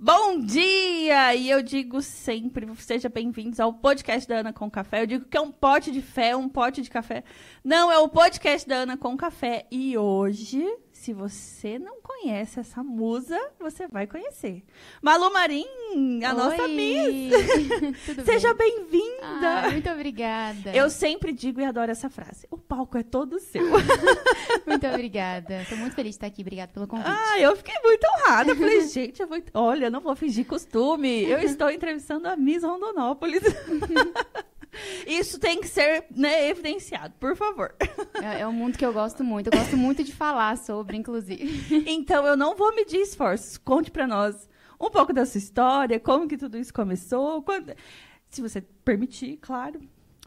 Bom dia! E eu digo sempre, seja bem-vindos ao podcast da Ana com Café. Eu digo que é um pote de fé, um pote de café. Não, é o podcast da Ana com Café. E hoje se você não conhece essa musa, você vai conhecer. Malu Marim, a Oi. nossa Miss. Seja bem-vinda. Ah, muito obrigada. Eu sempre digo e adoro essa frase. O palco é todo seu. muito obrigada. Estou muito feliz de estar aqui. Obrigada pelo convite. Ah, eu fiquei muito honrada. Falei, gente, eu vou... olha, não vou fingir costume. Eu estou entrevistando a Miss Rondonópolis. Isso tem que ser né, evidenciado, por favor. É, é, um mundo que eu gosto muito. Eu gosto muito de falar sobre, inclusive. Então, eu não vou medir esforços. Conte para nós um pouco da sua história, como que tudo isso começou. Quando... Se você permitir, claro.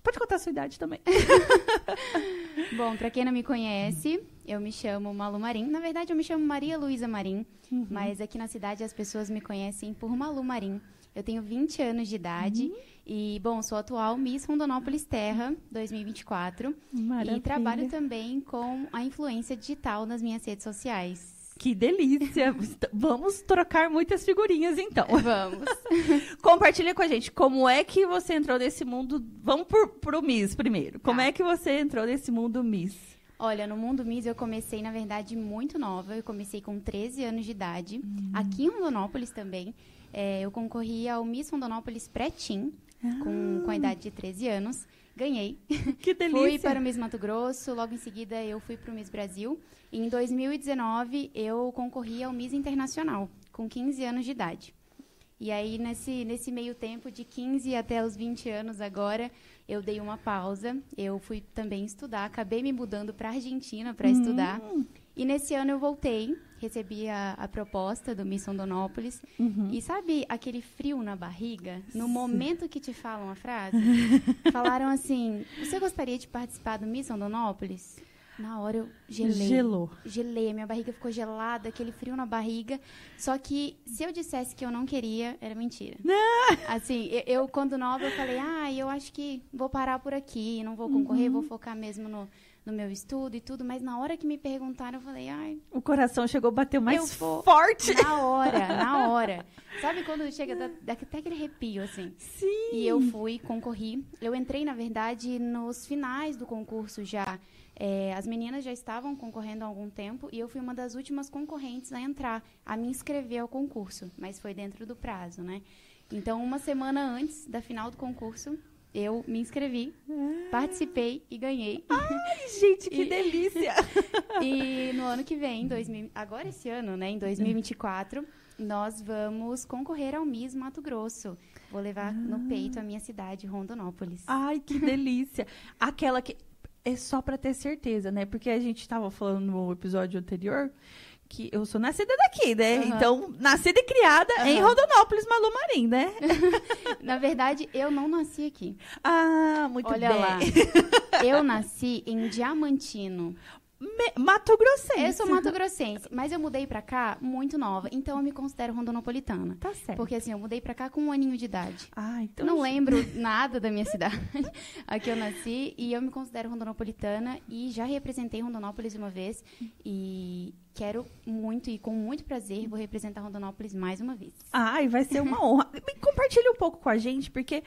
Pode contar a sua idade também. Bom, para quem não me conhece, eu me chamo Malu Marim. Na verdade, eu me chamo Maria Luísa Marim, uhum. mas aqui na cidade as pessoas me conhecem por Malu Marim. Eu tenho 20 anos de idade uhum. e, bom, sou atual Miss Rondonópolis Terra 2024. Maravilha. E trabalho também com a influência digital nas minhas redes sociais. Que delícia! Vamos trocar muitas figurinhas, então. Vamos. Compartilha com a gente como é que você entrou nesse mundo. Vamos para o Miss primeiro. Como tá. é que você entrou nesse mundo Miss? Olha, no mundo Miss eu comecei, na verdade, muito nova. Eu comecei com 13 anos de idade, hum. aqui em Rondonópolis também. É, eu concorri ao Miss Rondonópolis Pré-Tim, ah. com, com a idade de 13 anos. Ganhei. Que delícia. fui para o Miss Mato Grosso, logo em seguida eu fui para o Miss Brasil. E em 2019 eu concorri ao Miss Internacional, com 15 anos de idade. E aí, nesse, nesse meio tempo, de 15 até os 20 anos agora, eu dei uma pausa. Eu fui também estudar, acabei me mudando para a Argentina para hum. estudar. E nesse ano eu voltei, recebi a, a proposta do Miss Rondonópolis. Uhum. E sabe aquele frio na barriga? No momento que te falam a frase, falaram assim: Você gostaria de participar do Miss Rondonópolis? Na hora eu gelei. Gelou. Gelei, minha barriga ficou gelada, aquele frio na barriga. Só que se eu dissesse que eu não queria, era mentira. assim, eu, eu, quando nova, eu falei, ah, eu acho que vou parar por aqui, não vou concorrer, uhum. vou focar mesmo no, no meu estudo e tudo, mas na hora que me perguntaram, eu falei, ai. O coração chegou a bater mais forte. Na hora, na hora. Sabe quando chega, dá, dá até aquele arrepio, assim. Sim. E eu fui, concorri. Eu entrei, na verdade, nos finais do concurso já. É, as meninas já estavam concorrendo há algum tempo e eu fui uma das últimas concorrentes a entrar, a me inscrever ao concurso, mas foi dentro do prazo, né? Então, uma semana antes da final do concurso, eu me inscrevi, ah. participei e ganhei. Ai, gente, que e, delícia! e no ano que vem, 2000, agora esse ano, né, em 2024, nós vamos concorrer ao Miss Mato Grosso. Vou levar ah. no peito a minha cidade, Rondonópolis. Ai, que delícia! Aquela que é só para ter certeza, né? Porque a gente estava falando no episódio anterior que eu sou nascida daqui, né? Uhum. Então, nascida e criada uhum. em Rondonópolis, Malu Marim, né? Na verdade, eu não nasci aqui. Ah, muito Olha bem. lá. Eu nasci em Diamantino. Me Mato Grossense. Eu sou Mato Grossense, mas eu mudei pra cá muito nova, então eu me considero rondonopolitana. Tá certo. Porque assim, eu mudei pra cá com um aninho de idade. Ah, então. Não lembro nada da minha cidade. Aqui eu nasci e eu me considero rondonopolitana e já representei Rondonópolis uma vez e quero muito e com muito prazer vou representar Rondonópolis mais uma vez. Ai, vai ser uma honra. Compartilhe um pouco com a gente, porque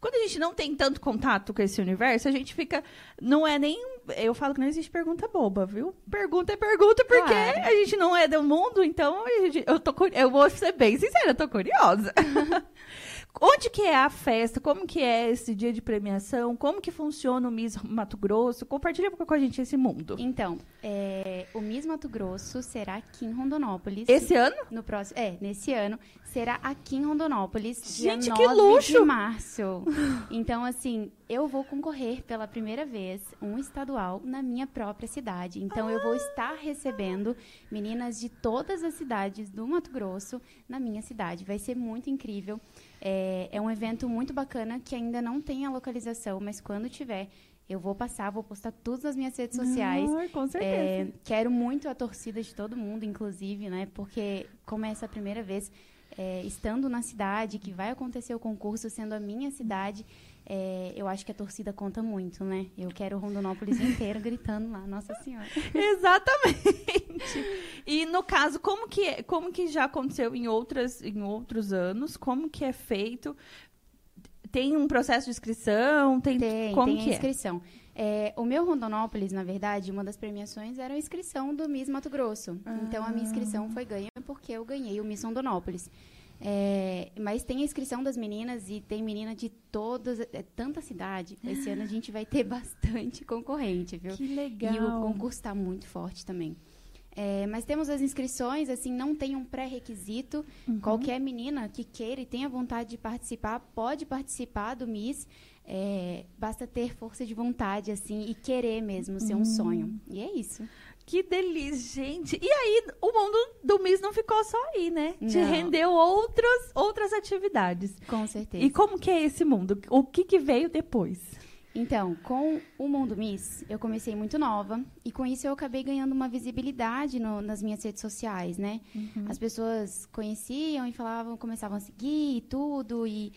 quando a gente não tem tanto contato com esse universo, a gente fica. Não é nem. Eu falo que não existe pergunta boba, viu? Pergunta é pergunta, porque claro. a gente não é do mundo, então gente, eu, tô, eu vou ser bem sincera, eu tô curiosa. Onde que é a festa? Como que é esse dia de premiação? Como que funciona o Miss Mato Grosso? Compartilha com a gente esse mundo. Então, é, o Miss Mato Grosso será aqui em Rondonópolis. Esse ano? No próximo, é, nesse ano será aqui em Rondonópolis, Gente, dia que 9 luxo! de março. Então, assim, eu vou concorrer pela primeira vez um estadual na minha própria cidade. Então, ah. eu vou ah! estar recebendo meninas de todas as cidades do Mato Grosso na minha cidade. Vai ser muito incrível. É, é um evento muito bacana que ainda não tem a localização, mas quando tiver, eu vou passar, vou postar tudo nas minhas redes sociais. Ah, com certeza. É, quero muito a torcida de todo mundo, inclusive, né? Porque como é essa primeira vez, é, estando na cidade, que vai acontecer o concurso sendo a minha cidade, é, eu acho que a torcida conta muito, né? Eu quero o Rondonópolis inteiro gritando lá, Nossa Senhora. Exatamente. E no caso, como que, é, como que já aconteceu em, outras, em outros anos? Como que é feito? Tem um processo de inscrição? Tem, tem como tem que a inscrição. É? É, o meu Rondonópolis, na verdade, uma das premiações era a inscrição do Miss Mato Grosso. Ah. Então, a minha inscrição foi ganha porque eu ganhei o Miss Rondonópolis. É, mas tem a inscrição das meninas e tem menina de todas, é, tanta cidade. Esse ano a gente vai ter bastante concorrente, viu? Que legal. E o concurso está muito forte também. É, mas temos as inscrições, assim, não tem um pré-requisito. Uhum. Qualquer menina que queira e tenha vontade de participar, pode participar do MIS. É, basta ter força de vontade, assim, e querer mesmo ser um uhum. sonho. E é isso. Que delícia, gente. E aí, o mundo do Miss não ficou só aí, né? Não. Te rendeu outros, outras atividades. Com certeza. E como que é esse mundo? O que, que veio depois? Então, com o Mundo Miss, eu comecei muito nova. E com isso eu acabei ganhando uma visibilidade no, nas minhas redes sociais, né? Uhum. As pessoas conheciam e falavam, começavam a seguir e tudo. E,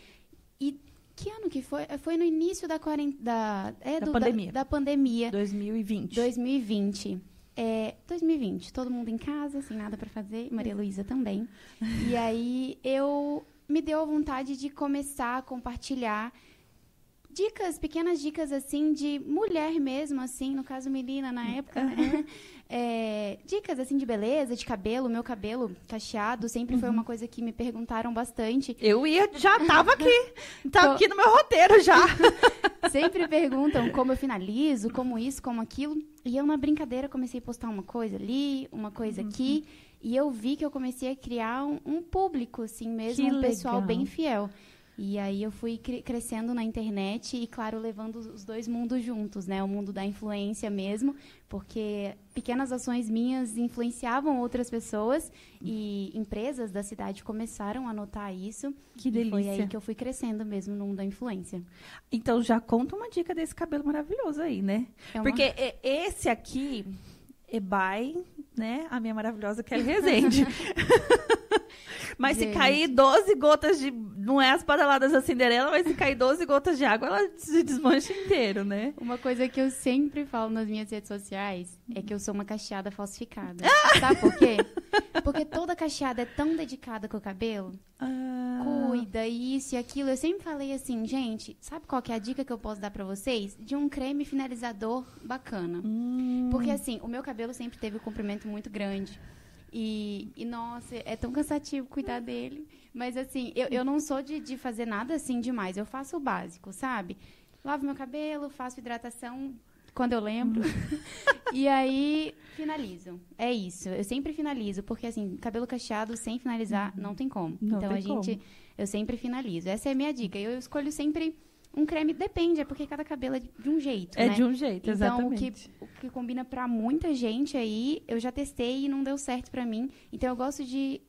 e que ano que foi? Foi no início da, da, é, da do, pandemia. Da, da pandemia. 2020. 2020. É, 2020, todo mundo em casa, sem nada para fazer, Maria Luísa também. E aí eu me deu a vontade de começar a compartilhar dicas, pequenas dicas assim de mulher mesmo, assim, no caso menina na época, né? É, dicas assim de beleza, de cabelo, meu cabelo cacheado sempre uhum. foi uma coisa que me perguntaram bastante. Eu ia, já tava aqui, tava aqui no meu roteiro já. sempre perguntam como eu finalizo, como isso, como aquilo, e eu na brincadeira comecei a postar uma coisa ali, uma coisa uhum. aqui, e eu vi que eu comecei a criar um, um público assim mesmo, que um legal. pessoal bem fiel. E aí eu fui crescendo na internet e, claro, levando os dois mundos juntos, né? O mundo da influência mesmo, porque pequenas ações minhas influenciavam outras pessoas e empresas da cidade começaram a notar isso. Que delícia. foi aí que eu fui crescendo mesmo no mundo da influência. Então já conta uma dica desse cabelo maravilhoso aí, né? É uma... Porque esse aqui é by, né? A minha maravilhosa Kelly Rezende. Mas Gente. se cair 12 gotas de. Não é as badaladas da Cinderela, mas se cair 12 gotas de água, ela se desmancha inteiro, né? Uma coisa que eu sempre falo nas minhas redes sociais é que eu sou uma cacheada falsificada. Sabe por quê? Porque toda cacheada é tão dedicada com o cabelo. Ah. Cuida, isso e aquilo. Eu sempre falei assim, gente, sabe qual que é a dica que eu posso dar para vocês? De um creme finalizador bacana. Hum. Porque assim, o meu cabelo sempre teve um comprimento muito grande. E, e, nossa, é tão cansativo cuidar dele. Mas, assim, eu, eu não sou de, de fazer nada assim demais. Eu faço o básico, sabe? Lavo meu cabelo, faço hidratação quando eu lembro. e aí, finalizo. É isso. Eu sempre finalizo, porque, assim, cabelo cacheado sem finalizar uhum. não tem como. Não então, a gente. Como. Eu sempre finalizo. Essa é a minha dica. Eu escolho sempre um creme depende, é porque cada cabelo é de um jeito, É né? de um jeito, exatamente. Então, o que, o que combina para muita gente aí, eu já testei e não deu certo para mim. Então, eu gosto de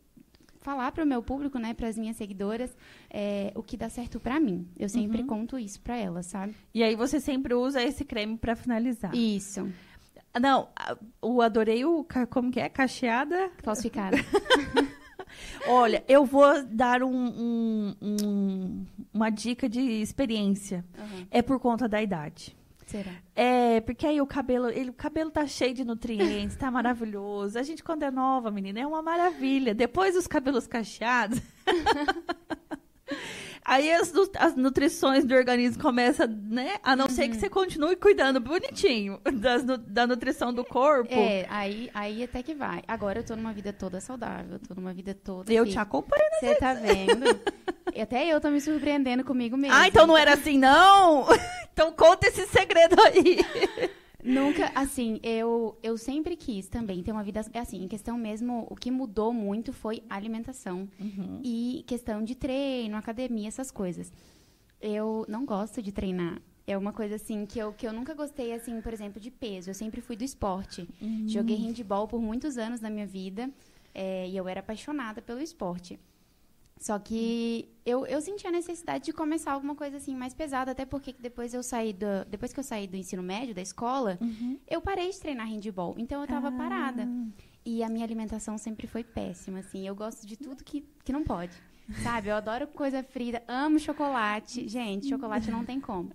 falar para o meu público, né, para as minhas seguidoras, é, o que dá certo para mim. Eu sempre uhum. conto isso para elas, sabe? E aí você sempre usa esse creme para finalizar. Isso. Não, o adorei o como que é cacheada falsificada. Olha, eu vou dar um, um, um, uma dica de experiência. Uhum. É por conta da idade. Será? É, porque aí o cabelo, ele, o cabelo tá cheio de nutrientes, tá maravilhoso. A gente, quando é nova, menina, é uma maravilha. Depois os cabelos cacheados. Aí as, as, nutrições do organismo começam, né? A não uhum. ser que uhum. você continue cuidando bonitinho das, da nutrição do corpo. É, aí, aí até que vai. Agora eu tô numa vida toda saudável, tô numa vida toda. Eu te acompanho Você tá vendo? até eu tô me surpreendendo comigo mesmo. Ah, então não era assim, não? então conta esse segredo aí. Nunca, assim, eu, eu sempre quis também ter uma vida. É assim, em questão mesmo, o que mudou muito foi a alimentação. Uhum. E questão de treino, academia, essas coisas. Eu não gosto de treinar. É uma coisa assim que eu, que eu nunca gostei, assim, por exemplo, de peso. Eu sempre fui do esporte. Uhum. Joguei handball por muitos anos na minha vida. É, e eu era apaixonada pelo esporte. Só que eu, eu senti a necessidade de começar alguma coisa assim mais pesada, até porque depois eu saí do, depois que eu saí do ensino médio, da escola, uhum. eu parei de treinar handball. Então eu estava ah. parada. E a minha alimentação sempre foi péssima, assim. Eu gosto de tudo que, que não pode. Sabe? Eu adoro coisa frita, amo chocolate. Gente, chocolate não tem como.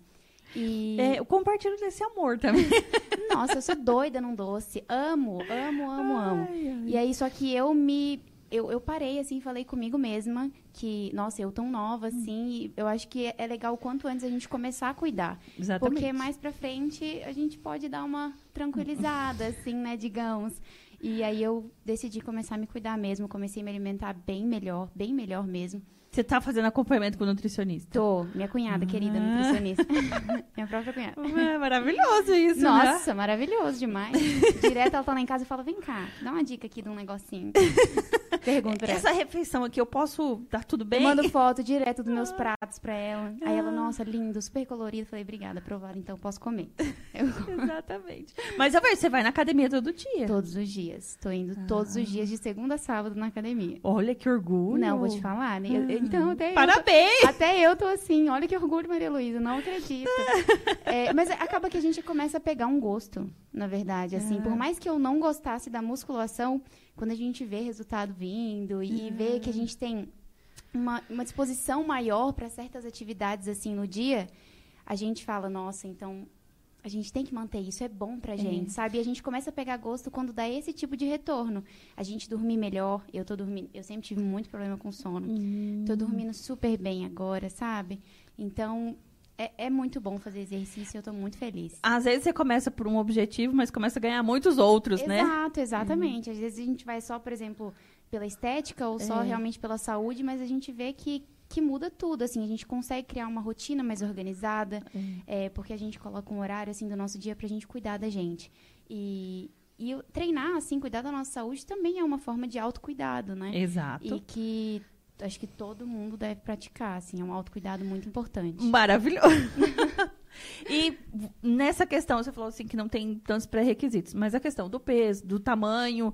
E... É, eu compartilho desse amor também. Nossa, eu sou doida num doce. Amo, amo, amo, amo. Ai, ai. E aí, só que eu me. Eu, eu parei, assim, falei comigo mesma que, nossa, eu tão nova, assim, e eu acho que é legal o quanto antes a gente começar a cuidar. Exatamente. Porque mais pra frente a gente pode dar uma tranquilizada, assim, né, digamos. E aí eu decidi começar a me cuidar mesmo, comecei a me alimentar bem melhor, bem melhor mesmo. Você tá fazendo acompanhamento com o nutricionista. Tô, minha cunhada, querida Ah. nutricionista. minha própria cunhada. É maravilhoso isso, né? Nossa, maravilhoso demais. Direto ela tá lá em casa e fala: vem cá, dá uma dica aqui de um negocinho. Pergunto pra ela. Essa refeição aqui, eu posso dar tudo bem? Eu mando foto direto dos meus pratos pra ela. Aí ela, nossa, lindo, super colorido. Falei, obrigada, aprovado, então posso comer. Eu Exatamente. Mas eu vejo, você vai na academia todo dia. todos os dias. Tô indo todos os dias, de segunda a sábado, na academia. Olha que orgulho. Não, vou te falar, né? Eu- então, até eu, Parabéns! tô, até eu tô assim, olha que orgulho, Maria Luísa, não acredito. É, mas acaba que a gente começa a pegar um gosto, na verdade, assim. Por mais que eu não gostasse da musculação, quando a gente vê resultado vindo e, e vê que a gente tem uma, uma disposição maior para certas atividades, assim, no dia, a gente fala, nossa, então... A gente tem que manter isso, é bom pra gente, sabe? E a gente começa a pegar gosto quando dá esse tipo de retorno. A gente dormir melhor, eu tô dormindo, eu sempre tive muito problema com sono. Tô dormindo super bem agora, sabe? Então, é, é muito bom fazer exercício eu tô muito feliz. Às vezes você começa por um objetivo, mas começa a ganhar muitos outros, né? Exato, exatamente. Às vezes a gente vai só, por exemplo, pela estética ou só É. realmente pela saúde, mas a gente vê que, que muda tudo, assim. A gente consegue criar uma rotina mais organizada, é, porque a gente coloca um horário, assim, do nosso dia pra gente cuidar da gente. E, e treinar, assim, cuidar da nossa saúde também é uma forma de autocuidado, né? Exato. E que acho que todo mundo deve praticar, assim, é um autocuidado muito importante. Maravilhoso. e nessa questão, você falou assim que não tem tantos pré-requisitos, mas a questão do peso, do tamanho,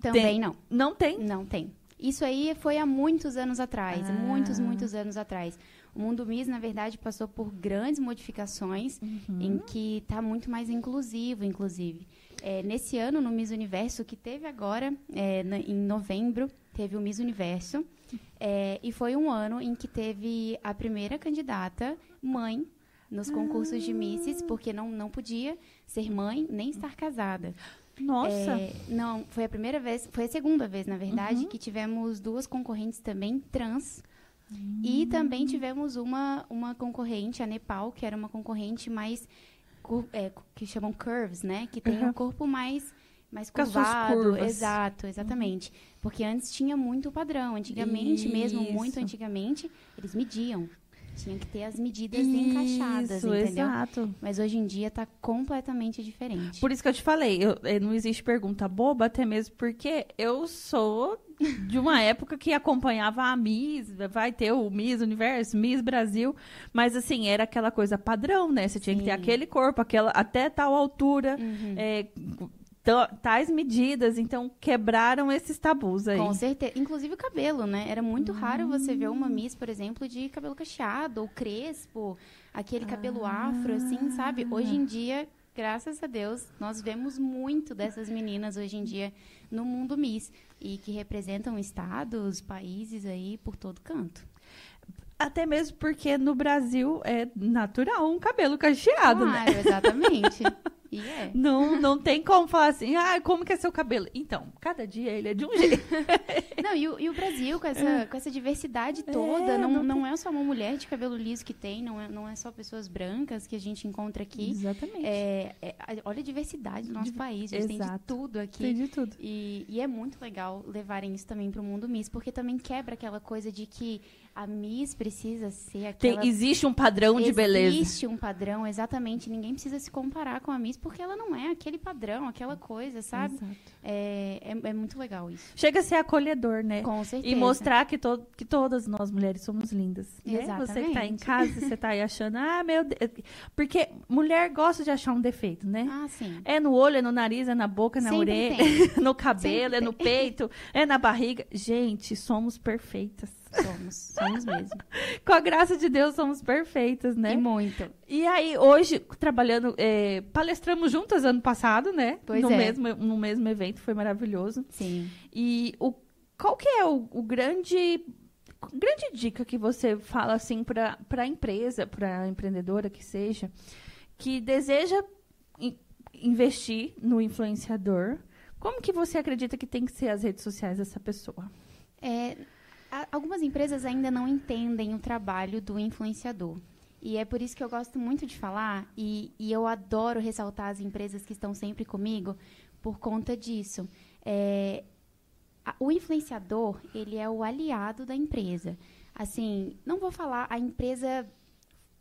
Também tem- não, não tem? não tem. Isso aí foi há muitos anos atrás, Ah. muitos, muitos anos atrás. O mundo Miss, na verdade, passou por grandes modificações Uhum. em que está muito mais inclusivo, inclusive. É, nesse ano, no Miss Universo, que teve agora, é, em novembro, teve o Miss Universo. é, e foi um ano em que teve a primeira candidata mãe nos concursos de Misses, porque não, não podia ser mãe nem estar casada. Nossa. É, não, foi a primeira vez, foi a segunda vez, na verdade, Uhum. que tivemos duas concorrentes também trans. E também tivemos uma, uma concorrente, a Nepal, que era uma concorrente mais. é, que chamam curves, né? Que tem Uhum. um corpo mais. Mais curvado, exato, exatamente. Porque antes tinha muito padrão. Antigamente, mesmo, muito Isso. antigamente, eles mediam. Tinha que ter as medidas encaixadas, Isso, entendeu? exato. Mas hoje em dia tá completamente diferente. Por isso que eu te falei, eu- eh, não existe pergunta boba, até mesmo porque eu sou de uma época que acompanhava a Miss, vai ter o Miss Universo, Miss Brasil, mas assim, era aquela coisa padrão, né? Você tinha que ter Sim. aquele corpo, aquela até tal altura, Uhum. ta- tais medidas, então quebraram esses tabus aí. Com certeza. Inclusive o cabelo, né? Era muito raro você ver uma Miss, por exemplo, de cabelo cacheado ou crespo, aquele cabelo afro, assim, sabe? Hoje em dia, graças a Deus, nós vemos muito dessas meninas hoje em dia no mundo Miss e que representam estados, países aí por todo canto. Até mesmo porque no Brasil é natural um cabelo cacheado, né? claro, exatamente. E é. Não, não tem como falar assim, ah, como que é seu cabelo? Então, cada dia ele é de um jeito. Não, e o, e o Brasil, com essa, com essa diversidade toda, É, não, não não, é só uma mulher de cabelo liso que tem, não é, não é só pessoas brancas que a gente encontra aqui. Exatamente. É, é, olha a diversidade do nosso Div- país, a gente tem de Exato. tudo aqui. Tem de tudo. E, e é muito legal levarem isso também para o mundo Miss, porque também quebra aquela coisa de que a Miss precisa ser Tem- aquela... existe um padrão de beleza. Existe um padrão, exatamente. Ninguém precisa se comparar com a Miss, porque ela não é aquele padrão, aquela coisa, sabe? É, é, é muito legal isso. Chega a ser acolhedor, né? Com certeza. E mostrar que, to que todas nós mulheres somos lindas. Né? Você que tá em Exatamente. casa, você tá aí achando, ah, meu Deus. Porque mulher gosta de achar um defeito, né? Ah, sim. É no olho, é no nariz, é na boca, é na Sempre orelha, no cabelo, Sempre é no peito, é na barriga. Gente, somos perfeitas. Somos, somos mesmo. Com a graça de Deus, somos perfeitas, né? E muito. E aí, hoje, trabalhando, é, palestramos juntas ano passado, né? Pois no é. Mesmo, no mesmo evento, foi maravilhoso. Sim. E o, qual que é o, o grande, grande dica que você fala, assim, para a empresa, para a empreendedora que seja, que deseja in- investir no influenciador, como que você acredita que tem que ser as redes sociais dessa pessoa? É, algumas empresas ainda não entendem o trabalho do influenciador. E é por isso que eu gosto muito de falar e, e eu adoro ressaltar as empresas que estão sempre comigo por conta disso. É, a- o influenciador, ele é o aliado da empresa. Assim, não vou falar, a empresa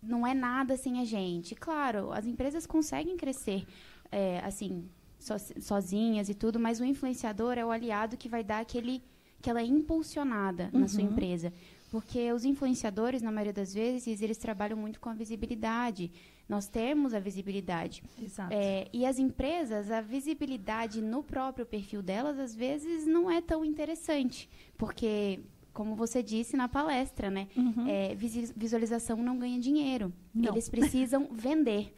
não é nada sem a gente. Claro, as empresas conseguem crescer, é, assim, so- sozinhas e tudo, mas o influenciador é o aliado que vai dar aquele, aquela impulsionada na sua Uhum. empresa. Porque os influenciadores, na maioria das vezes, eles trabalham muito com a visibilidade. Nós temos a visibilidade. Exato. É, e as empresas, a visibilidade no próprio perfil delas, às vezes, não é tão interessante. Porque, como você disse na palestra, né? Uhum. é, visualização não ganha dinheiro. Não. Eles precisam vender.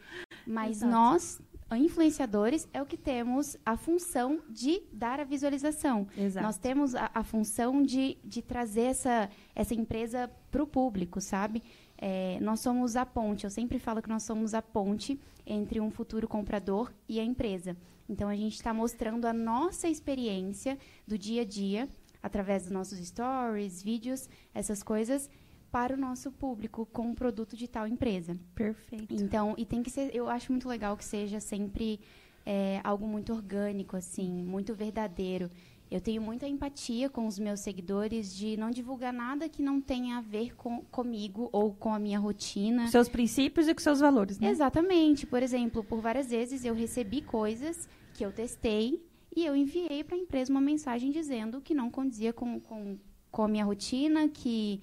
Mas Exato. nós, influenciadores, é o que temos a função de dar a visualização. Exato. Nós temos a, a função de, de trazer essa, essa empresa para o público, sabe? É, nós somos a ponte. Eu sempre falo que nós somos a ponte entre um futuro comprador e a empresa. Então, a gente está mostrando a nossa experiência do dia a dia, através dos nossos stories, vídeos, essas coisas, para o nosso público com um produto de tal empresa. Perfeito. Então, e tem que ser, eu acho muito legal que seja sempre é, algo muito orgânico, assim, muito verdadeiro. Eu tenho muita empatia com os meus seguidores de não divulgar nada que não tenha a ver com comigo ou com a minha rotina. Com seus princípios e com seus valores, né? Exatamente. Por exemplo, por várias vezes eu recebi coisas que eu testei e eu enviei para a empresa uma mensagem dizendo que não condizia com, com, com a minha rotina, que,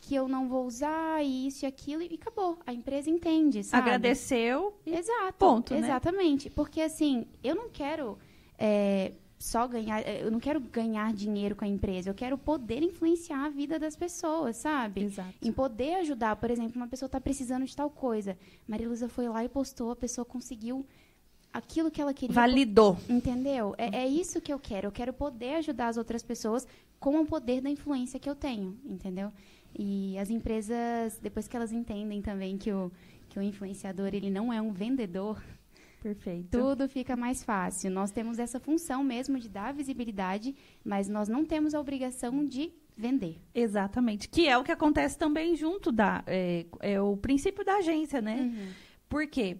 que eu não vou usar isso e aquilo, e acabou. A empresa entende, sabe? Agradeceu. Exato. Ponto, né? Exatamente. Porque, assim, eu não quero é, só ganhar... Eu não quero ganhar dinheiro com a empresa. Eu quero poder influenciar a vida das pessoas, sabe? Exato. Em poder ajudar. Por exemplo, uma pessoa está precisando de tal coisa. Mariluza foi lá e postou, a pessoa conseguiu aquilo que ela queria. Validou. Entendeu? É, é isso que eu quero. Eu quero poder ajudar as outras pessoas com o poder da influência que eu tenho, entendeu? E as empresas, depois que elas entendem também que o, que o influenciador ele não é um vendedor, Perfeito. tudo fica mais fácil. Nós temos essa função mesmo de dar visibilidade, mas nós não temos a obrigação de vender. Exatamente. Que é o que acontece também junto da. É, é o princípio da agência, né? Uhum. Por quê?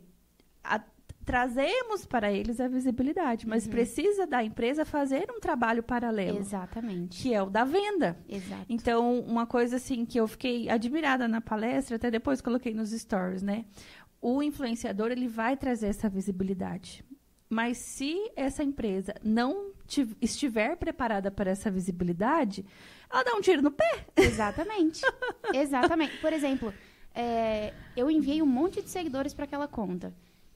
A- trazemos para eles a visibilidade, mas Uhum. precisa da empresa fazer um trabalho paralelo, Exatamente. que é o da venda. Exato. Então, uma coisa assim que eu fiquei admirada na palestra, até depois coloquei nos stories, né? O influenciador, ele vai trazer essa visibilidade. Mas se essa empresa não ti- estiver preparada para essa visibilidade, ela dá um tiro no pé. Exatamente. Exatamente. Por exemplo, é, eu enviei um monte de seguidores para aquela conta.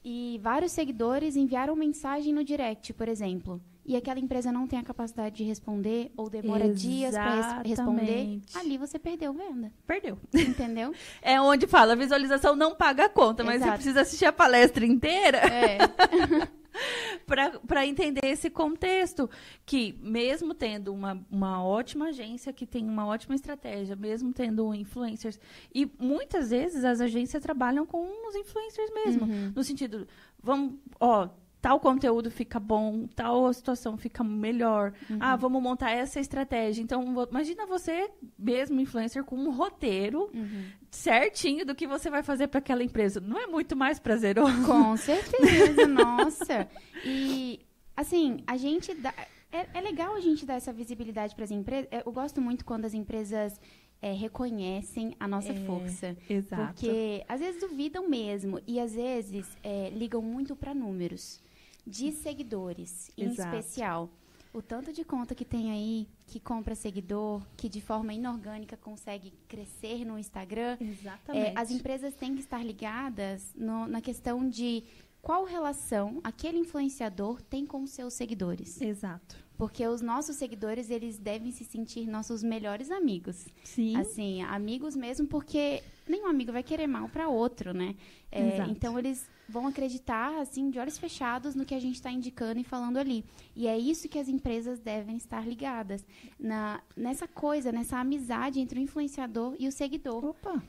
E vários seguidores enviaram mensagem no direct, por exemplo. E aquela empresa não tem a capacidade de responder ou demora dias para responder. Exatamente. Ali você perdeu venda. Perdeu. Entendeu? É onde fala, visualização não paga a conta, mas você Exato. precisa assistir a palestra inteira É. para entender esse contexto. Que mesmo tendo uma, uma ótima agência, que tem uma ótima estratégia, mesmo tendo influencers, e muitas vezes as agências trabalham com os influencers mesmo. Uhum. No sentido, vamos, ó, tal conteúdo fica bom, tal situação fica melhor. Uhum. Ah, vamos montar essa estratégia. Então, imagina você, mesmo influencer, com um roteiro Uhum. Certinho do que você vai fazer para aquela empresa. Não é muito mais prazeroso? Com certeza, nossa. E, assim, a gente dá. É, é legal a gente dar essa visibilidade para as empresas. É, Eu gosto muito quando as empresas é, reconhecem a nossa É, força. Exato. Porque às vezes duvidam mesmo. E às vezes é, ligam muito para números de seguidores, em Exato. especial. O tanto de conta que tem aí que compra seguidor, que de forma inorgânica consegue crescer no Instagram. Exatamente. É, as empresas têm que estar ligadas no- na questão de qual relação aquele influenciador tem com os seus seguidores. Exato. Porque os nossos seguidores, eles devem se sentir nossos melhores amigos. Sim. Assim, amigos mesmo, porque nenhum amigo vai querer mal para outro, né? É, Exato. então, eles vão acreditar, assim, de olhos fechados no que a gente está indicando e falando ali. E é isso que as empresas devem estar ligadas. Na, nessa coisa, nessa amizade entre o influenciador e o seguidor. Opa.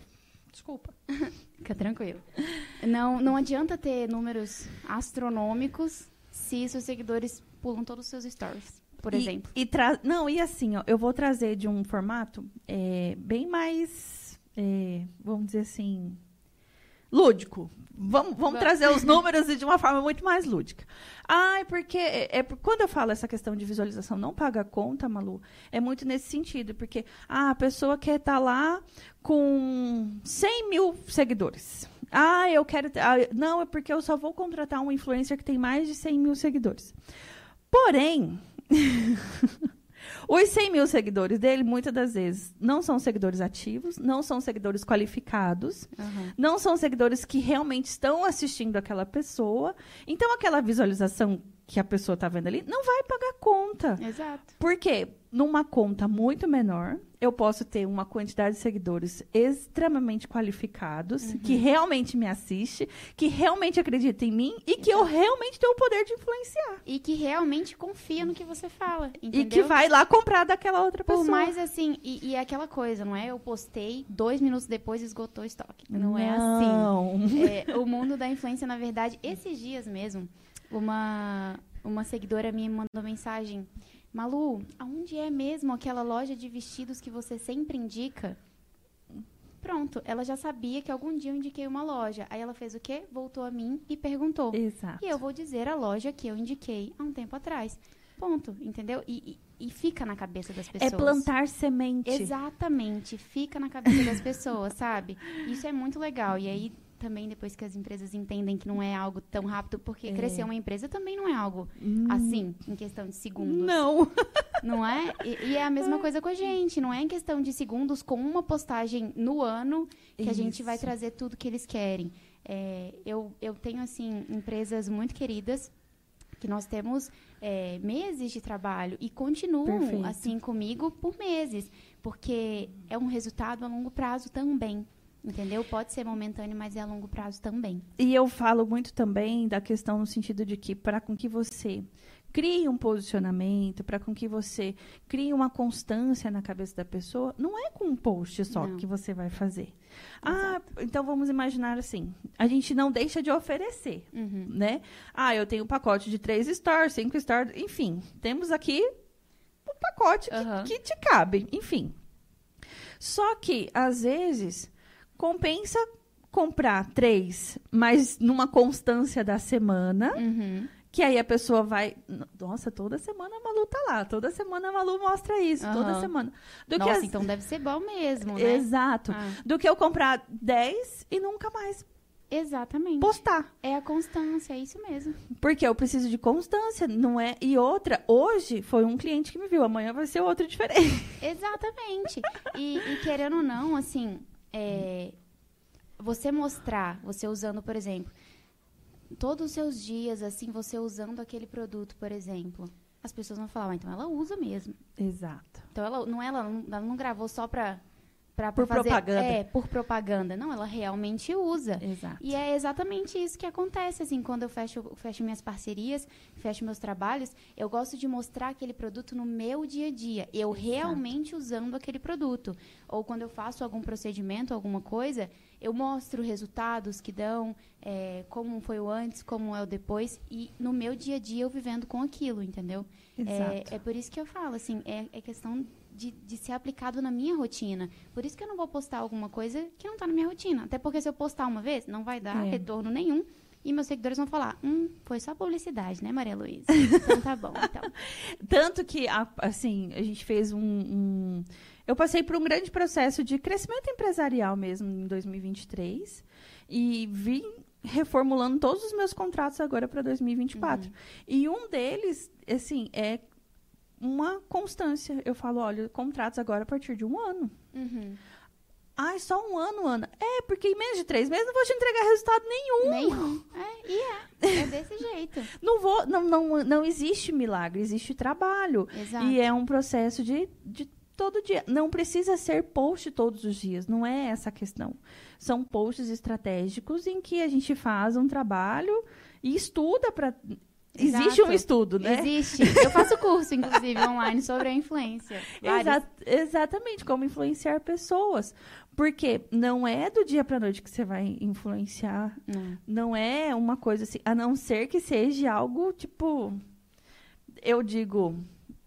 Desculpa. Fica tranquilo. Não, não adianta ter números astronômicos se seus seguidores pulam todos os seus stories, por E- exemplo. E. Não, e assim, ó, eu vou trazer de um formato é, bem mais, é, vamos dizer assim, lúdico. Vamos, vamos Va- trazer os números de uma forma muito mais lúdica. Ai, porque é, é quando eu falo essa questão de visualização não paga conta, Malu, é muito nesse sentido, porque ah, a pessoa quer estar lá com 100 mil seguidores. Ah, eu quero. ah, não, é porque eu só vou contratar um influencer que tem mais de 100 mil seguidores. Porém, os 100 mil seguidores dele, muitas das vezes, não são seguidores ativos, não são seguidores qualificados, Aham. não são seguidores que realmente estão assistindo aquela pessoa. Então, aquela visualização que a pessoa está vendo ali não vai pagar conta. Exato. Por quê? Numa conta muito menor, eu posso ter uma quantidade de seguidores extremamente qualificados, que realmente me assiste, que realmente acredita em mim e que eu realmente tenho o poder de influenciar. E que realmente confia no que você fala, entendeu? E que vai lá comprar daquela outra Por pessoa. mais assim, e, e é aquela coisa, não é? Eu postei, dois minutos depois esgotou o estoque. Não, é assim. Não. É, o mundo da influência, na verdade, esses dias mesmo, uma, uma seguidora minha me mandou mensagem. Malu, aonde é mesmo aquela loja de vestidos que você sempre indica? Pronto, ela já sabia que algum dia eu indiquei uma loja. Aí ela fez o quê? Voltou a mim e perguntou. Exato. E eu vou dizer a loja que eu indiquei há um tempo atrás. Ponto, entendeu? E, e, e fica na cabeça das É pessoas. plantar semente. Exatamente, fica na cabeça das pessoas, sabe? Isso é muito legal. E aí também depois que as empresas entendem que não é algo tão rápido, porque É. crescer uma empresa também não é algo Hum, assim, em questão de segundos. Não. Não é? E, e é a mesma coisa com a gente, não é em questão de segundos com uma postagem no ano que a gente vai Isso. trazer tudo que eles querem. É, eu, eu tenho, assim, empresas muito queridas que nós temos é, meses de trabalho e continuam Perfeito. assim comigo por meses, porque é um resultado a longo prazo também. Entendeu? Pode ser momentâneo, mas é a longo prazo também. E eu falo muito também da questão no sentido de que para com que você crie um posicionamento, para com que você crie uma constância na cabeça da pessoa, não é com um post só Não. que você vai fazer. Ah, então vamos imaginar assim, a gente não deixa de oferecer, Uhum. né? Ah, eu tenho um pacote de três stars, cinco stars, enfim, temos aqui um pacote que, Aham. que te cabe, enfim. Só que, às vezes, compensa comprar três, mas numa constância da semana, Uhum. que aí a pessoa vai. Nossa, toda semana a Malu tá lá, toda semana a Malu mostra isso, toda Aham. semana. Do Nossa, que as- então deve ser bom mesmo, né? Exato. Ah, Do que eu comprar 10 e nunca mais exatamente. postar. É a constância, é isso mesmo. Porque eu preciso de constância, não é? E outra, hoje foi um cliente que me viu, amanhã vai ser outro diferente. Exatamente. E, e querendo ou não, assim, é, você mostrar, você usando, por exemplo, todos os seus dias, assim, você usando aquele produto, por exemplo, as pessoas vão falar, "Ah, então ela usa mesmo. Exato. Então ela não, ela, não- ela não gravou só pra, pra, Por fazer, propaganda. É, por propaganda. Não, ela realmente usa. Exato. E é exatamente isso que acontece, assim, quando eu fecho, fecho minhas parcerias, fecho meus trabalhos, eu gosto de mostrar aquele produto no meu dia a dia, eu Exato. realmente usando aquele produto. Ou quando eu faço algum procedimento, alguma coisa, eu mostro resultados que dão, é, como foi o antes, como é o depois, e no meu dia a dia eu vivendo com aquilo, entendeu? Exato. É, é por isso que eu falo, assim, é, é questão de, de ser aplicado na minha rotina. Por isso que eu não vou postar alguma coisa que não está na minha rotina. Até porque se eu postar uma vez, não vai dar É. retorno nenhum. E meus seguidores vão falar, hum, foi só publicidade, né, Maria Luísa? Então tá bom, então. Tanto que, assim, a gente fez um, um- Eu passei por um grande processo de crescimento empresarial mesmo em 2023 e vim reformulando todos os meus contratos agora para 2024. E um deles, assim, é uma constância. Eu falo, olha, contratos agora a partir de um ano. Uhum. Ai, só um ano, Ana. É, porque em menos de três meses não vou te entregar resultado nenhum. Nenhum. É, e é. É desse jeito. Não vou, não, não, não existe milagre, existe trabalho. Exato. E é um processo de, de todo dia. Não precisa ser post todos os dias, não é essa a questão. São posts estratégicos em que a gente faz um trabalho e estuda para. Existe Exato. um estudo, né? Existe. Eu faço curso, inclusive, online sobre a influência. Exa- exatamente, como influenciar pessoas. Porque não é do dia para noite que você vai influenciar. Não. Não é uma coisa assim, a não ser que seja algo tipo. Eu digo,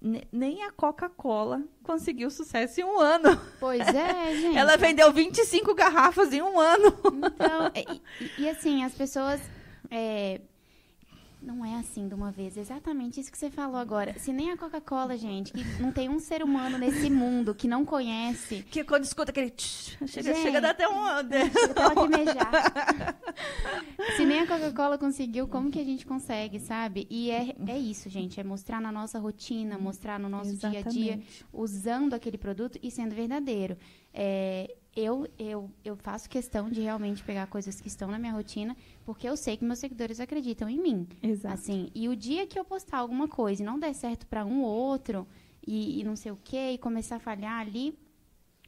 ne- nem a Coca-Cola conseguiu sucesso em um ano. Pois é, gente. Ela vendeu 25 garrafas em um ano. Então, e, e- e assim, as pessoas. é, não é assim de uma vez. Exatamente isso que você falou agora. Se nem a Coca-Cola, gente, que não tem um ser humano nesse mundo que não conhece. Que quando escuta aquele. tch, chega, Gente. chega até um. Chega até lacrimejar. Se nem a Coca-Cola conseguiu, como que a gente consegue, sabe? E é, é isso, gente. É mostrar na nossa rotina, mostrar no nosso dia a dia, Exatamente. usando aquele produto e sendo verdadeiro. É, eu, eu, eu faço questão de realmente pegar coisas que estão na minha rotina, porque eu sei que meus seguidores acreditam em mim. Exato. Assim, e o dia que eu postar alguma coisa e não der certo para um ou outro, e, e não sei o quê, e começar a falhar ali,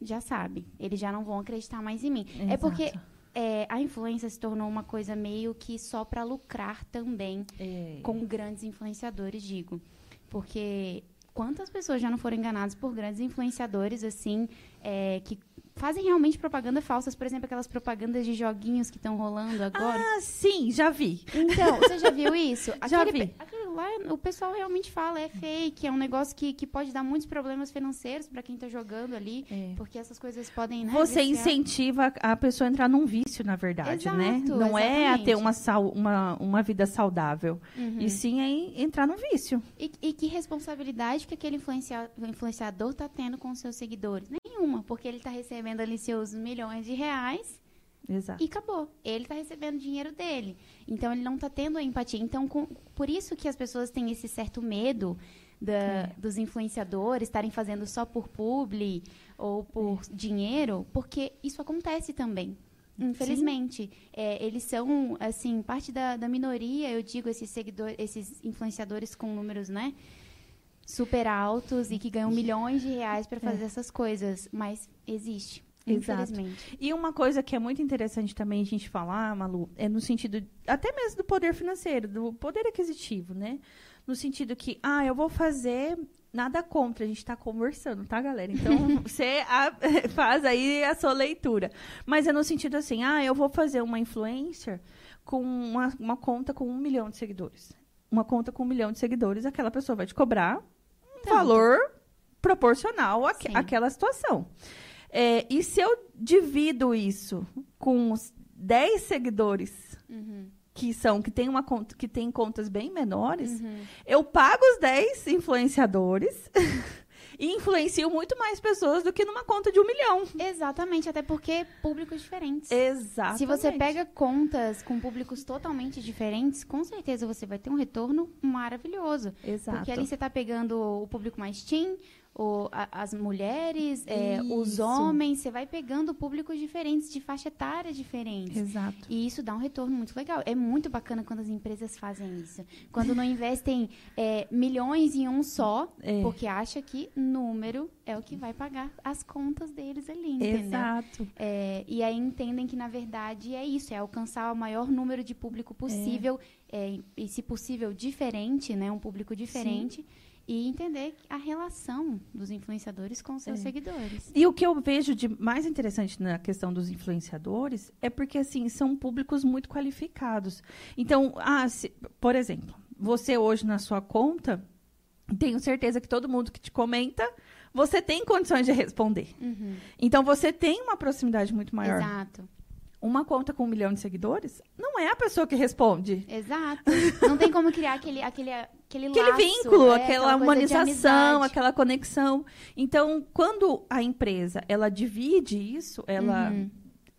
já sabe. Eles já não vão acreditar mais em mim. É Exato. porque é, a influência se tornou uma coisa meio que só para lucrar também É. com grandes influenciadores, digo. Porque quantas pessoas já não foram enganadas por grandes influenciadores, assim, é, que fazem realmente propaganda falsas, por exemplo, aquelas propagandas de joguinhos que estão rolando agora. Ah, sim, já vi. Então, você já viu isso? Já Aquele, vi. aquilo lá, o pessoal realmente fala, é fake, é um negócio que, que pode dar muitos problemas financeiros para quem tá jogando ali, É. porque essas coisas podem, né, Você viciar. incentiva a pessoa a entrar num vício, na verdade, né? Exato, Não é a ter exatamente. uma, uma, uma vida saudável. Uhum. E sim é entrar num vício. E, e que responsabilidade que aquele influencia- influenciador tá tendo com os seus seguidores? Nenhuma, porque ele tá recebendo ali seus milhões de reais Exato. e acabou. Ele tá recebendo o dinheiro dele. Então ele não tá tendo a empatia. Então, com- por isso que as pessoas têm esse certo medo da- É. dos influenciadores estarem fazendo só por publi ou por É. dinheiro, porque isso acontece também. Infelizmente, É, eles são assim parte da, da minoria. Eu digo esses seguidores, esses influenciadores com números, né, super altos e que ganham milhões de reais para fazer essas coisas, mas existe. É. Exato. Infelizmente. E uma coisa que é muito interessante também a gente falar, Malu, é no sentido até mesmo do poder financeiro, do poder aquisitivo, né? No sentido que, ah, eu vou fazer nada contra, a gente está conversando, tá, galera? Então, você a- faz aí a sua leitura. Mas é no sentido assim, ah, eu vou fazer uma influencer com uma, uma conta com um milhão de seguidores. Uma conta com um milhão de seguidores, aquela pessoa vai te cobrar Tanto. valor proporcional àque- Sim. àquela situação. É, e se eu divido isso com os 10 seguidores Uhum. que são que tem uma conta que tem contas bem menores, Uhum. eu pago os 10 influenciadores e influencio muito mais pessoas do que numa conta de um milhão. Exatamente, até porque públicos diferentes. Exato. Se você pega contas com públicos totalmente diferentes, com certeza você vai ter um retorno maravilhoso. Exato. Porque ali você está pegando o público mais teen, o- a- as mulheres, é, os homens, você vai pegando públicos diferentes, de faixa etária diferentes. Exato. E isso dá um retorno muito legal. É muito bacana quando as empresas fazem isso. Quando não investem é, milhões em um só, É. porque acha que número é o que vai pagar as contas deles ali, entendeu? Exato. É, e aí entendem que, na verdade, é isso, é alcançar o maior número de público possível, é, e, se possível, diferente, né? Um público diferente. E entender a relação dos influenciadores com seus É. seguidores. E o que eu vejo de mais interessante na questão dos influenciadores é porque, assim, são públicos muito qualificados. Então, ah, se- por exemplo, você hoje na sua conta, tenho certeza que todo mundo que te comenta, você tem condições de responder. Uhum. Então, você tem uma proximidade muito maior. Exato. Uma conta com um milhão de seguidores, não é a pessoa que responde. Exato. Não tem como criar aquele, aquele, aquele, Aquele laço, vínculo, é, aquela de humanização, aquela conexão. Então, quando a empresa ela divide isso, ela Uhum.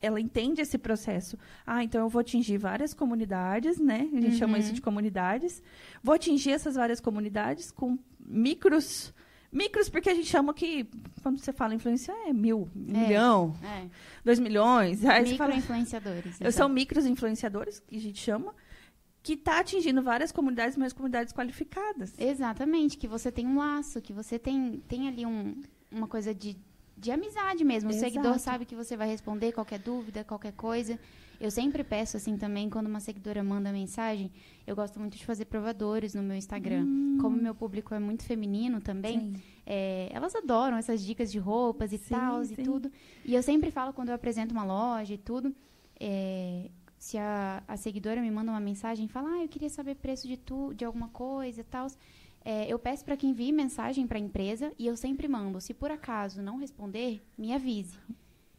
ela entende esse processo. Ah, então eu vou atingir várias comunidades, né? A gente chama Uhum. isso de comunidades. Vou atingir essas várias comunidades com micros Micros, porque a gente chama que, quando você fala influência, é mil, é, milhão, é. dois milhões. Micro-influenciadores. Então. São micros influenciadores, que a gente chama, que está atingindo várias comunidades, mas comunidades qualificadas. Exatamente, que você tem um laço, que você tem, tem ali um, uma coisa de, de amizade mesmo. O Exato. seguidor sabe que você vai responder qualquer dúvida, qualquer coisa. Eu sempre peço, assim, também, quando uma seguidora manda mensagem, eu gosto muito de fazer provadores no meu Instagram. Hum. Como meu público é muito feminino também, é, elas adoram essas dicas de roupas e tal e tudo. E eu sempre falo quando eu apresento uma loja e tudo, é, se a, a, seguidora me manda uma mensagem e fala, ah, eu queria saber preço de, tu, de alguma coisa e tal, é, eu peço para que envie mensagem para a empresa e eu sempre mando. Se por acaso não responder, me avise.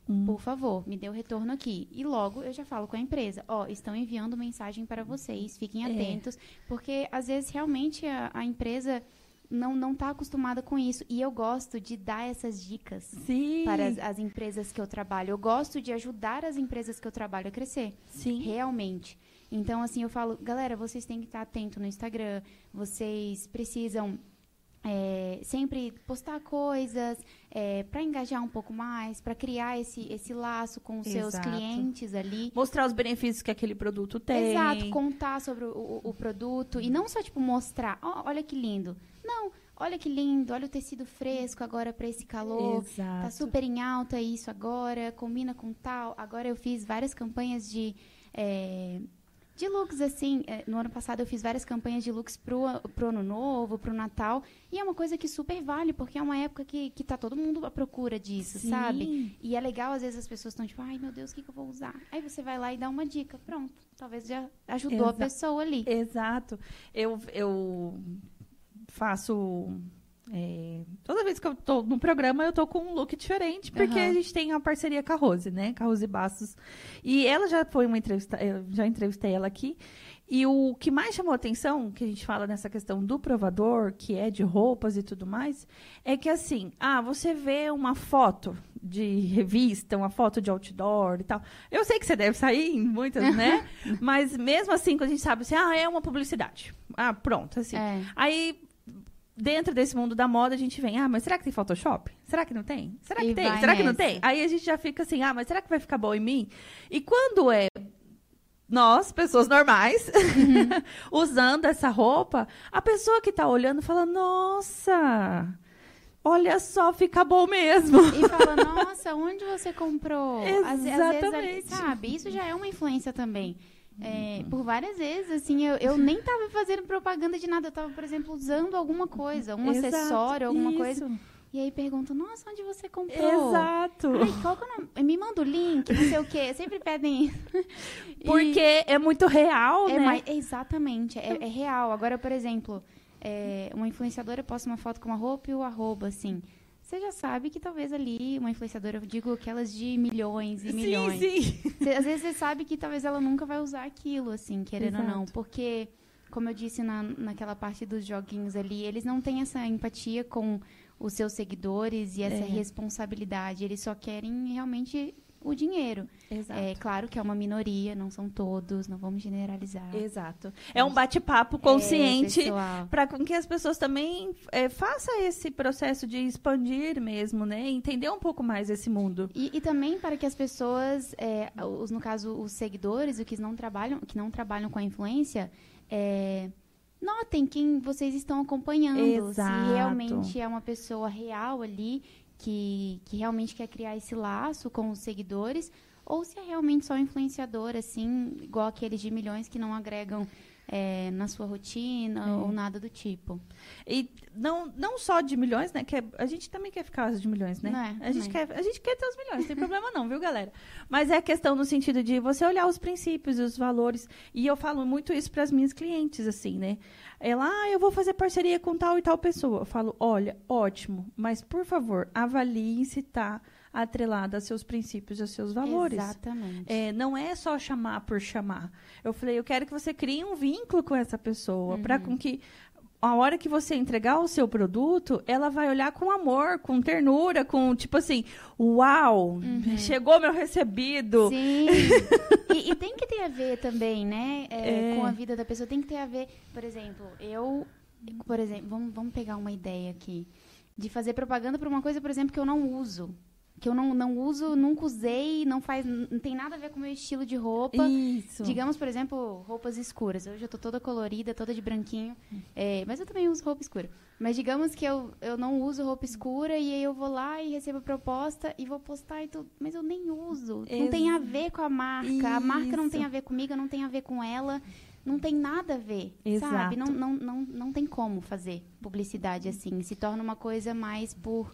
Hum. Por favor, me dê o retorno aqui. E logo eu já falo com a empresa: Ó, oh, estão enviando mensagem para vocês, fiquem é. atentos, porque às vezes realmente a, a empresa não não está acostumada com isso e eu gosto de dar essas dicas Sim. para as, as, empresas que eu trabalho. Eu gosto de ajudar as empresas que eu trabalho a crescer. Sim. Realmente. Então assim eu falo, galera, vocês têm que estar atento no Instagram. Vocês precisam é, sempre postar coisas é, para engajar um pouco mais, para criar esse, esse laço com os Exato. seus clientes ali. Mostrar os benefícios que aquele produto tem. Exato, contar sobre o, o, o produto. E não só, tipo, mostrar, oh, olha que lindo. Não, olha que lindo, olha o tecido fresco agora para esse calor. Tá Exato. Tá super em alta isso agora, combina com tal. Agora eu fiz várias campanhas de... É, de looks, assim, é, no ano passado eu fiz várias campanhas de looks pro, pro ano novo, pro Natal. E é uma coisa que super vale, porque é uma época que, que tá todo mundo à procura disso, Sim. sabe? E é legal, às vezes, as pessoas estão tipo, ai meu Deus, o que, que eu vou usar? Aí você vai lá e dá uma dica. Pronto. Talvez já ajudou Exa a pessoa ali. Exato. Eu, eu faço é, toda vez que eu tô no programa, eu tô com um look diferente, porque uhum. a gente tem uma parceria com a Rose, né? Com a Rose Bastos. E ela já foi uma entrevista, eu já entrevistei ela aqui. E o que mais chamou atenção, que a gente fala nessa questão do provador, que é de roupas e tudo mais, é que assim, ah, você vê uma foto de revista, uma foto de outdoor e tal. Eu sei que você deve sair em muitas, né? Mas mesmo assim, quando a gente sabe assim, ah, é uma publicidade. Ah, pronto, assim. É. Aí dentro desse mundo da moda, a gente vem, ah, mas será que tem Photoshop? Será que não tem? Será que e tem? Será nessa. que não tem? Aí a gente já fica assim, ah, mas será que vai ficar bom em mim? E quando é nós, pessoas normais, uhum. usando essa roupa, a pessoa que está olhando fala, nossa, olha só, fica bom mesmo. E fala, nossa, onde você comprou? Exatamente. Às, às vezes, sabe, isso já é uma influência também. É, por várias vezes, assim, eu, eu nem tava fazendo propaganda de nada. Eu tava, por exemplo, usando alguma coisa, um Exato, acessório, alguma isso. coisa. E aí perguntam, nossa, onde você comprou? Exato. Ai, qual que é? Me manda o link, não sei o quê. Sempre pedem. Porque é muito real, é né? Mais, exatamente, é, é, real. Agora, por exemplo, é, uma influenciadora posta uma foto com uma roupa e o arroba, assim você já sabe que talvez ali uma influenciadora, eu digo aquelas de milhões e sim, milhões. Sim. Você, às vezes você sabe que talvez ela nunca vai usar aquilo, assim, querendo Exato. ou não. Porque, como eu disse na, naquela parte dos joguinhos ali, eles não têm essa empatia com os seus seguidores e essa é. responsabilidade. Eles só querem realmente o dinheiro. Exato. É claro que é uma minoria, não são todos, não vamos generalizar. Exato. É um bate-papo consciente é, para que as pessoas também é, façam esse processo de expandir mesmo, né? Entender um pouco mais esse mundo. E, e também para que as pessoas, é, os, no caso, os seguidores, o que não trabalham, que não trabalham com a influência, é, notem quem vocês estão acompanhando. Exato. Se realmente é uma pessoa real ali que, que realmente quer criar esse laço com os seguidores, ou se é realmente só influenciador, assim, igual aqueles de milhões que não agregam é, na sua rotina é. ou nada do tipo. E não, não só de milhões, né? Que é, a gente também quer ficar de milhões, né? É, a, gente quer, a gente quer ter os milhões, não tem problema não, viu, galera? Mas é a questão no sentido de você olhar os princípios e os valores. E eu falo muito isso para as minhas clientes, assim, né? Ela, ah, eu vou fazer parceria com tal e tal pessoa. Eu falo, olha, ótimo, mas por favor, avalie se está atrelada a seus princípios e a seus valores. Exatamente. É, não é só chamar por chamar. Eu falei, eu quero que você crie um vínculo com essa pessoa, uhum. para com que a hora que você entregar o seu produto, ela vai olhar com amor, com ternura, com tipo assim, uau, uhum. chegou meu recebido. Sim. e, e, tem que ter a ver também, né, é, é. com a vida da pessoa. Tem que ter a ver, por exemplo, eu, por exemplo, vamos, vamos pegar uma ideia aqui. de fazer propaganda para uma coisa, por exemplo, que eu não uso. Que eu não, não uso, nunca usei, não faz. não tem nada a ver com o meu estilo de roupa. Isso. Digamos, por exemplo, roupas escuras. Hoje eu tô toda colorida, toda de branquinho. É, mas eu também uso roupa escura. Mas digamos que eu, eu não uso roupa escura e aí eu vou lá e recebo a proposta e vou postar e tudo. Mas eu nem uso. Não tem a ver com a marca. A marca não tem Isso. a ver comigo, não tem a ver com ela. Não tem nada a ver, Exato. sabe? Não, não, não, não tem como fazer publicidade assim. Se torna uma coisa mais por,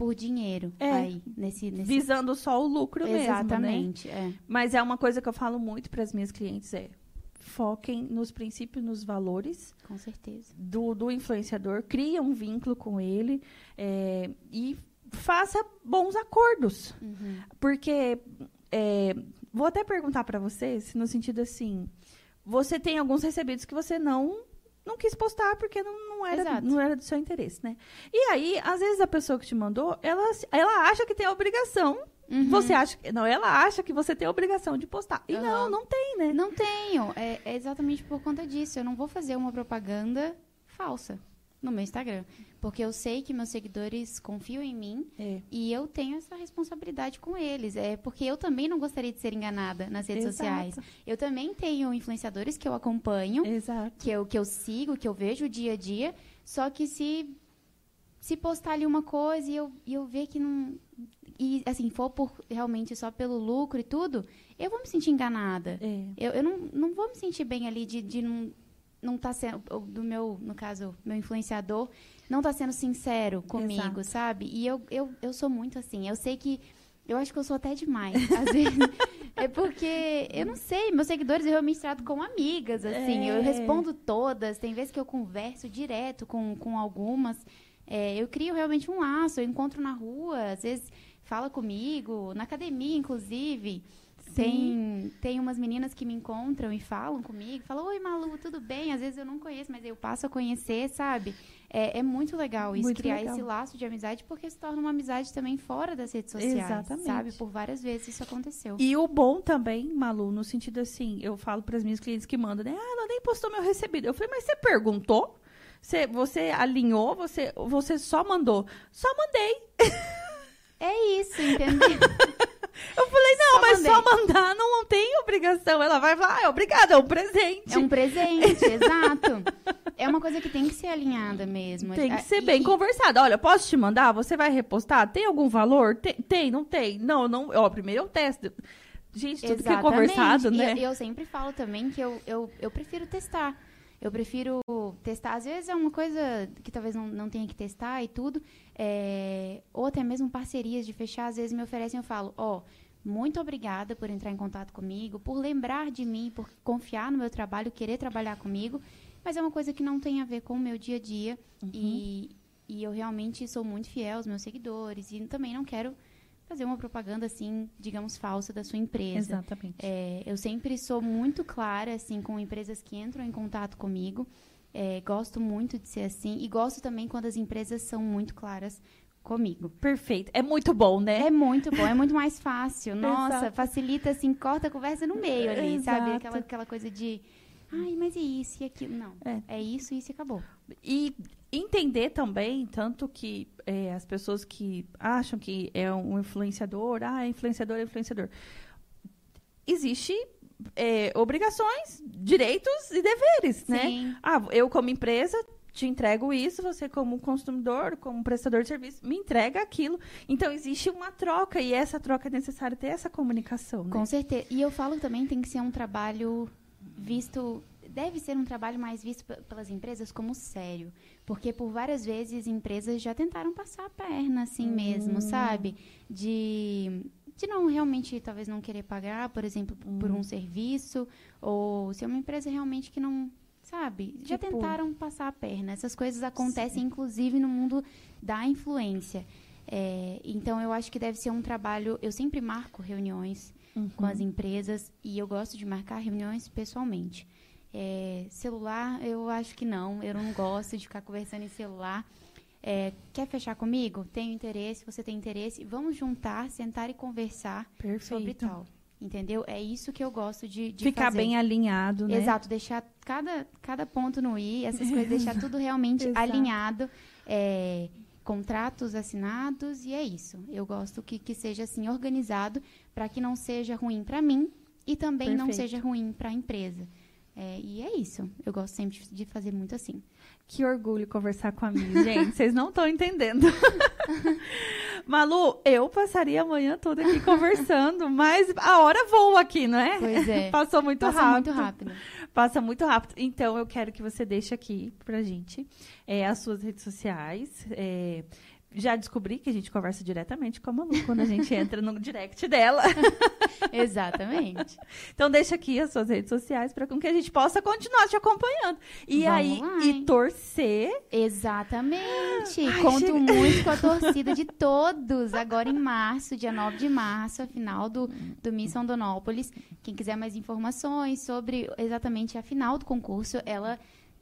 por dinheiro É. aí, nesse... nesse... Visando só o lucro mesmo, né? Exatamente, é. Mas é uma coisa que eu falo muito para as minhas clientes é foquem nos princípios, nos valores Com certeza. do, do influenciador, cria um vínculo com ele é, e faça bons acordos. Uhum. Porque é, vou até perguntar para você, se no sentido assim, você tem alguns recebidos que você não não quis postar porque não, não era Exato. não era do seu interesse, né? E aí, às vezes a pessoa que te mandou, ela ela acha que tem a obrigação. Uhum. Você acha que não, ela acha que você tem a obrigação de postar. E não, Aham. não tem, né? Não tenho. É, é exatamente por conta disso. Eu não vou fazer uma propaganda falsa no meu Instagram. Porque eu sei que meus seguidores confiam em mim É. e eu tenho essa responsabilidade com eles. É porque eu também não gostaria de ser enganada nas redes Exato. sociais. Eu também tenho influenciadores que eu acompanho, Exato. que eu, que eu sigo, que eu vejo dia a dia. Só que se se postar ali uma coisa e eu, e eu ver que não. E assim, for por realmente só pelo lucro e tudo, eu vou me sentir enganada. É. Eu, eu não, não vou me sentir bem ali de, de não não tá sendo do meu no caso meu influenciador não tá sendo sincero comigo Exato. sabe? E eu, eu eu sou muito assim. Eu sei que eu acho que eu sou até demais às vezes. É porque eu não sei meus seguidores eu realmente trato como amigas assim. É. eu respondo todas. Tem vezes que eu converso direto com, com algumas. É, eu crio realmente um laço eu encontro na rua às vezes fala comigo na academia inclusive tem, tem umas meninas que me encontram e falam comigo, falam, oi Malu, tudo bem? Às vezes eu não conheço, mas eu passo a conhecer, sabe? É, é muito legal isso, Muito criar legal. esse laço de amizade, porque se torna uma amizade também fora das redes sociais, Exatamente. sabe? Por várias vezes isso aconteceu. E o bom também, Malu, no sentido assim, eu falo para as minhas clientes que mandam, né? Ah, ela nem postou meu recebido. Eu falei, mas você perguntou? Você, você alinhou? Você, você só mandou? Só mandei. É isso, entendeu? Eu falei, não, Só mas mandei. só mandar não tem obrigação. Ela vai falar, ah, é obrigada, é um presente. É um presente, exato. É uma coisa que tem que ser alinhada mesmo. Tem que Ah, ser e- bem e- conversado. Olha, posso te mandar? Você vai repostar? Tem algum valor? Tem, tem não tem? Não, não. Ó, primeiro eu testo. Gente, tudo que é Exatamente. conversado, E né? eu, eu sempre falo também que eu, eu, eu prefiro testar. Eu prefiro testar. Às vezes é uma coisa que talvez não, não tenha que testar e tudo. é, ou até mesmo parcerias de fechar. Às vezes me oferecem eu falo, ó, muito obrigada por entrar em contato comigo, por lembrar de mim, por confiar no meu trabalho, querer trabalhar comigo. Mas é uma coisa que não tem a ver com o meu dia a dia. Uhum. E, e eu realmente sou muito fiel aos meus seguidores. E também não quero fazer uma propaganda assim, digamos, falsa da sua empresa. Exatamente. É, eu sempre sou muito clara, assim, com empresas que entram em contato comigo. É, gosto muito de ser assim. E gosto também quando as empresas são muito claras comigo. Perfeito. É muito bom, né? É muito bom, é muito mais fácil. Nossa, Exato. facilita, assim, corta a conversa no meio ali, sabe? Exato. Aquela, aquela coisa de. Ai, mas e isso e aquilo? Não. É. É, isso, isso e acabou. E entender também, tanto que é, as pessoas que acham que é um influenciador, ah, é influenciador, é influenciador. Existe é, obrigações, direitos e deveres, né? Sim. Ah, eu como empresa te entrego isso, você como consumidor, como prestador de serviço, me entrega aquilo. Então existe uma troca e essa troca é necessário ter essa comunicação, né? Com certeza. E eu falo também tem que ser um trabalho visto. Deve ser um trabalho mais visto pe- pelas empresas como sério. Porque por várias vezes empresas já tentaram passar a perna assim mesmo, sabe? De, de não realmente, talvez não querer pagar, por exemplo, por um serviço. Ou se é uma empresa realmente que não. Sabe? Já Tipo- tentaram passar a perna. Essas coisas acontecem, inclusive, no mundo da influência. É, então, eu acho que deve ser um trabalho. Eu sempre marco reuniões com as empresas e eu gosto de marcar reuniões pessoalmente. É, celular, eu acho que não. Eu não gosto de ficar conversando em celular. É, quer fechar comigo? Tenho interesse, você tem interesse. Vamos juntar, sentar e conversar sobre Perfeito. tal. Entendeu? É isso que eu gosto de, de Ficar fazer. bem alinhado, né? Exato, deixar cada, cada ponto no i, essas coisas, deixar tudo realmente alinhado. é, contratos assinados e é isso. Eu gosto que, que seja assim organizado para que não seja ruim para mim e também não Perfeito. seja ruim para a empresa. É, e é isso. Eu gosto sempre de- fazer muito assim. Que orgulho conversar com a Miss, gente. Vocês não estão entendendo. Malu, eu passaria a manhã toda aqui conversando, mas a hora voa aqui, não é? Pois é. Passou muito Passa rápido. muito rápido. Passa muito rápido. Então, eu quero que você deixe aqui pra gente é, as suas redes sociais. é, já descobri que a gente conversa diretamente com a Malu quando a gente entra no direct dela. Exatamente. Então, deixa aqui as suas redes sociais para que a gente possa continuar te acompanhando. E Vamos aí, lá, e torcer Exatamente. Ai, Conto chega. muito com a torcida de todos. Agora em março, dia 9 de março, a final do, do Miss Rondonópolis. Quem quiser mais informações sobre exatamente a final do concurso, ela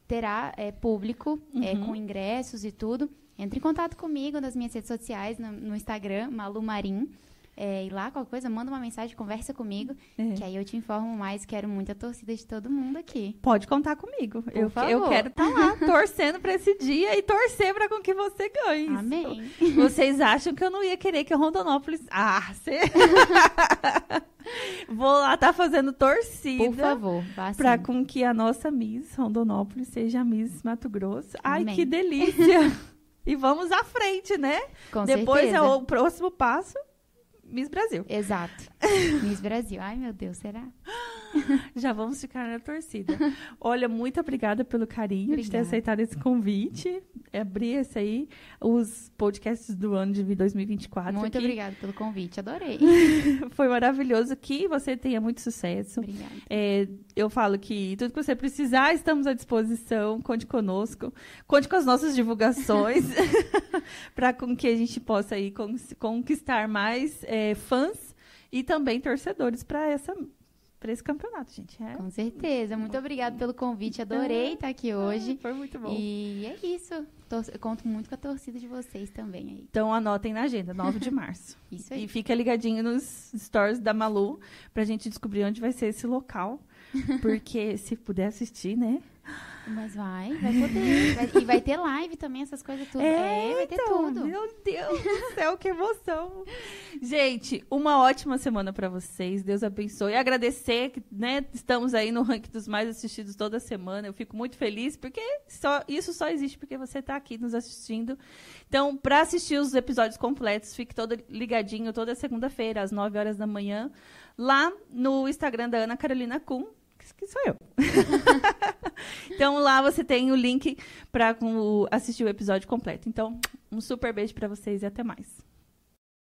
terá é, público, é, Uhum. com ingressos e tudo. Entre em contato comigo nas minhas redes sociais, no, no Instagram, Malu Marim. É, e lá, qualquer coisa, manda uma mensagem, conversa comigo, É. que aí eu te informo mais. Quero muito a torcida de todo mundo aqui. Pode contar comigo. Por eu, eu favor. quero estar lá torcendo para esse dia e torcer para com que você ganhe. Amém. Vocês acham que eu não ia querer que a Rondonópolis. Ah, você. Vou lá estar fazendo torcida. Por favor. Para com que a nossa Miss Rondonópolis seja a Miss Mato Grosso. Ai, Amém. que delícia! e vamos à frente, né? Com Depois certeza. é o próximo passo, Miss Brasil. Exato. Miss Brasil. Ai, meu Deus, será? Já vamos ficar na torcida. Olha, muito obrigada pelo carinho de ter Obrigada. aceitado esse convite. Abrir esse aí, os podcasts do ano de 2024. Muito que obrigada pelo convite, adorei. Foi maravilhoso. Que você tenha muito sucesso. Obrigada. É, eu falo que tudo que você precisar, estamos à disposição. Conte conosco. Conte com as nossas divulgações para com que a gente possa aí con- conquistar mais é, fãs e também torcedores para essa para esse campeonato, gente. É, Com certeza. Muito obrigada pelo convite, adorei estar aqui hoje. Foi muito bom. E é isso. Eu conto muito com a torcida de vocês também aí. Então anotem na agenda, 9 de março. Isso aí. E fica ligadinho nos stories da Malu pra gente descobrir onde vai ser esse local. Porque se puder assistir, né? Mas vai, vai poder. Vai- e vai ter live também, essas coisas tudo. É, vai ter então, tudo. Meu Deus do céu, que emoção. Gente, uma ótima semana pra vocês. Deus abençoe. E agradecer que, né, estamos aí no ranking dos mais assistidos toda semana. Eu fico muito feliz porque só, isso só existe porque você tá aqui nos assistindo. Então, pra assistir os episódios completos, fique todo ligadinho toda segunda-feira às 9 horas da manhã, lá no Instagram da Ana Carolina Kuhn, que sou eu. Então lá você tem o link para assistir o episódio completo. Então, um super beijo para vocês e até mais.